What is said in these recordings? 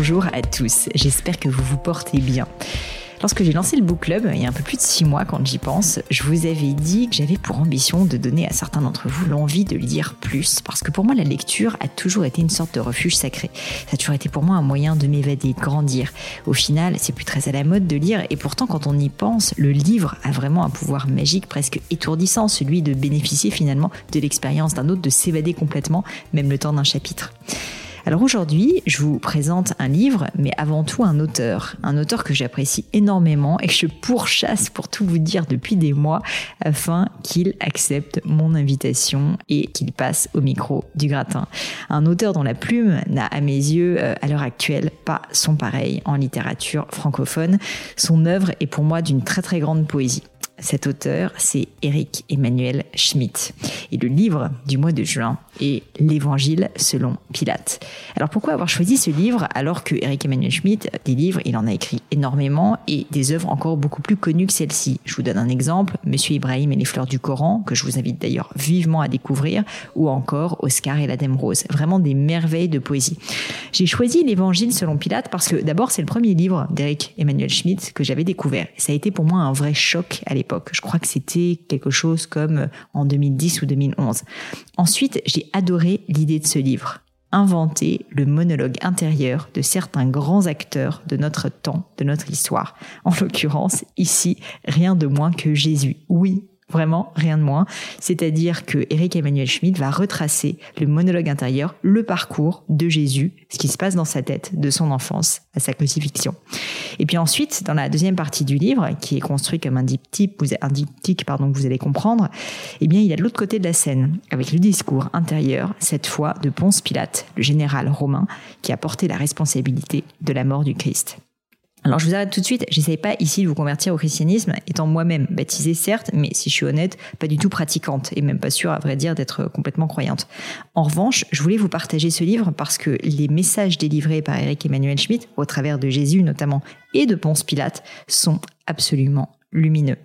Bonjour à tous, j'espère que vous vous portez bien. Lorsque j'ai lancé le book club, il y a un peu plus de six mois quand j'y pense, je vous avais dit que j'avais pour ambition de donner à certains d'entre vous l'envie de lire plus, parce que pour moi la lecture a toujours été une sorte de refuge sacré. Ça a toujours été pour moi un moyen de m'évader, de grandir. Au final, c'est plus très à la mode de lire, et pourtant quand on y pense, le livre a vraiment un pouvoir magique presque étourdissant, celui de bénéficier finalement de l'expérience d'un autre, de s'évader complètement, même le temps d'un chapitre. Alors aujourd'hui, je vous présente un livre, mais avant tout un auteur. Un auteur que j'apprécie énormément et que je pourchasse pour tout vous dire depuis des mois afin qu'il accepte mon invitation et qu'il passe au micro du gratin. Un auteur dont la plume n'a à mes yeux euh, à l'heure actuelle pas son pareil en littérature francophone. Son œuvre est pour moi d'une très très grande poésie. Cet auteur, c'est Eric Emmanuel Schmitt. Et le livre du mois de juin est L'Évangile selon Pilate. Alors pourquoi avoir choisi ce livre alors que Eric Emmanuel Schmitt, des livres, il en a écrit énormément et des œuvres encore beaucoup plus connues que celle-ci. Je vous donne un exemple, Monsieur Ibrahim et les fleurs du Coran, que je vous invite d'ailleurs vivement à découvrir, ou encore Oscar et la Dame Rose. Vraiment des merveilles de poésie. J'ai choisi L'Évangile selon Pilate parce que d'abord c'est le premier livre d'Eric Emmanuel Schmitt que j'avais découvert. Ça a été pour moi un vrai choc à l'époque je crois que c'était quelque chose comme en 2010 ou 2011. Ensuite, j'ai adoré l'idée de ce livre inventer le monologue intérieur de certains grands acteurs de notre temps, de notre histoire. En l'occurrence, ici, rien de moins que Jésus. Oui, Vraiment, rien de moins. C'est-à-dire que Eric Emmanuel Schmidt va retracer le monologue intérieur, le parcours de Jésus, ce qui se passe dans sa tête, de son enfance à sa crucifixion. Et puis ensuite, dans la deuxième partie du livre, qui est construit comme un diptyque, un diptyque pardon, que vous allez comprendre, eh bien, il a de l'autre côté de la scène, avec le discours intérieur, cette fois de Ponce Pilate, le général romain, qui a porté la responsabilité de la mort du Christ. Alors je vous arrête tout de suite, j'essaye pas ici de vous convertir au christianisme, étant moi-même baptisée certes, mais si je suis honnête, pas du tout pratiquante, et même pas sûre à vrai dire d'être complètement croyante. En revanche, je voulais vous partager ce livre parce que les messages délivrés par Eric Emmanuel Schmitt, au travers de Jésus notamment, et de Ponce Pilate, sont absolument lumineux.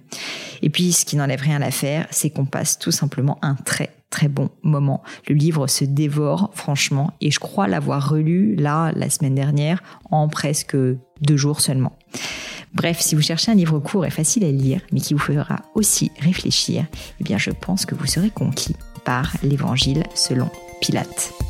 Et puis, ce qui n'enlève rien à l'affaire, c'est qu'on passe tout simplement un très très bon moment. Le livre se dévore franchement et je crois l'avoir relu là la semaine dernière en presque deux jours seulement. Bref, si vous cherchez un livre court et facile à lire, mais qui vous fera aussi réfléchir, eh bien je pense que vous serez conquis par l'évangile selon Pilate.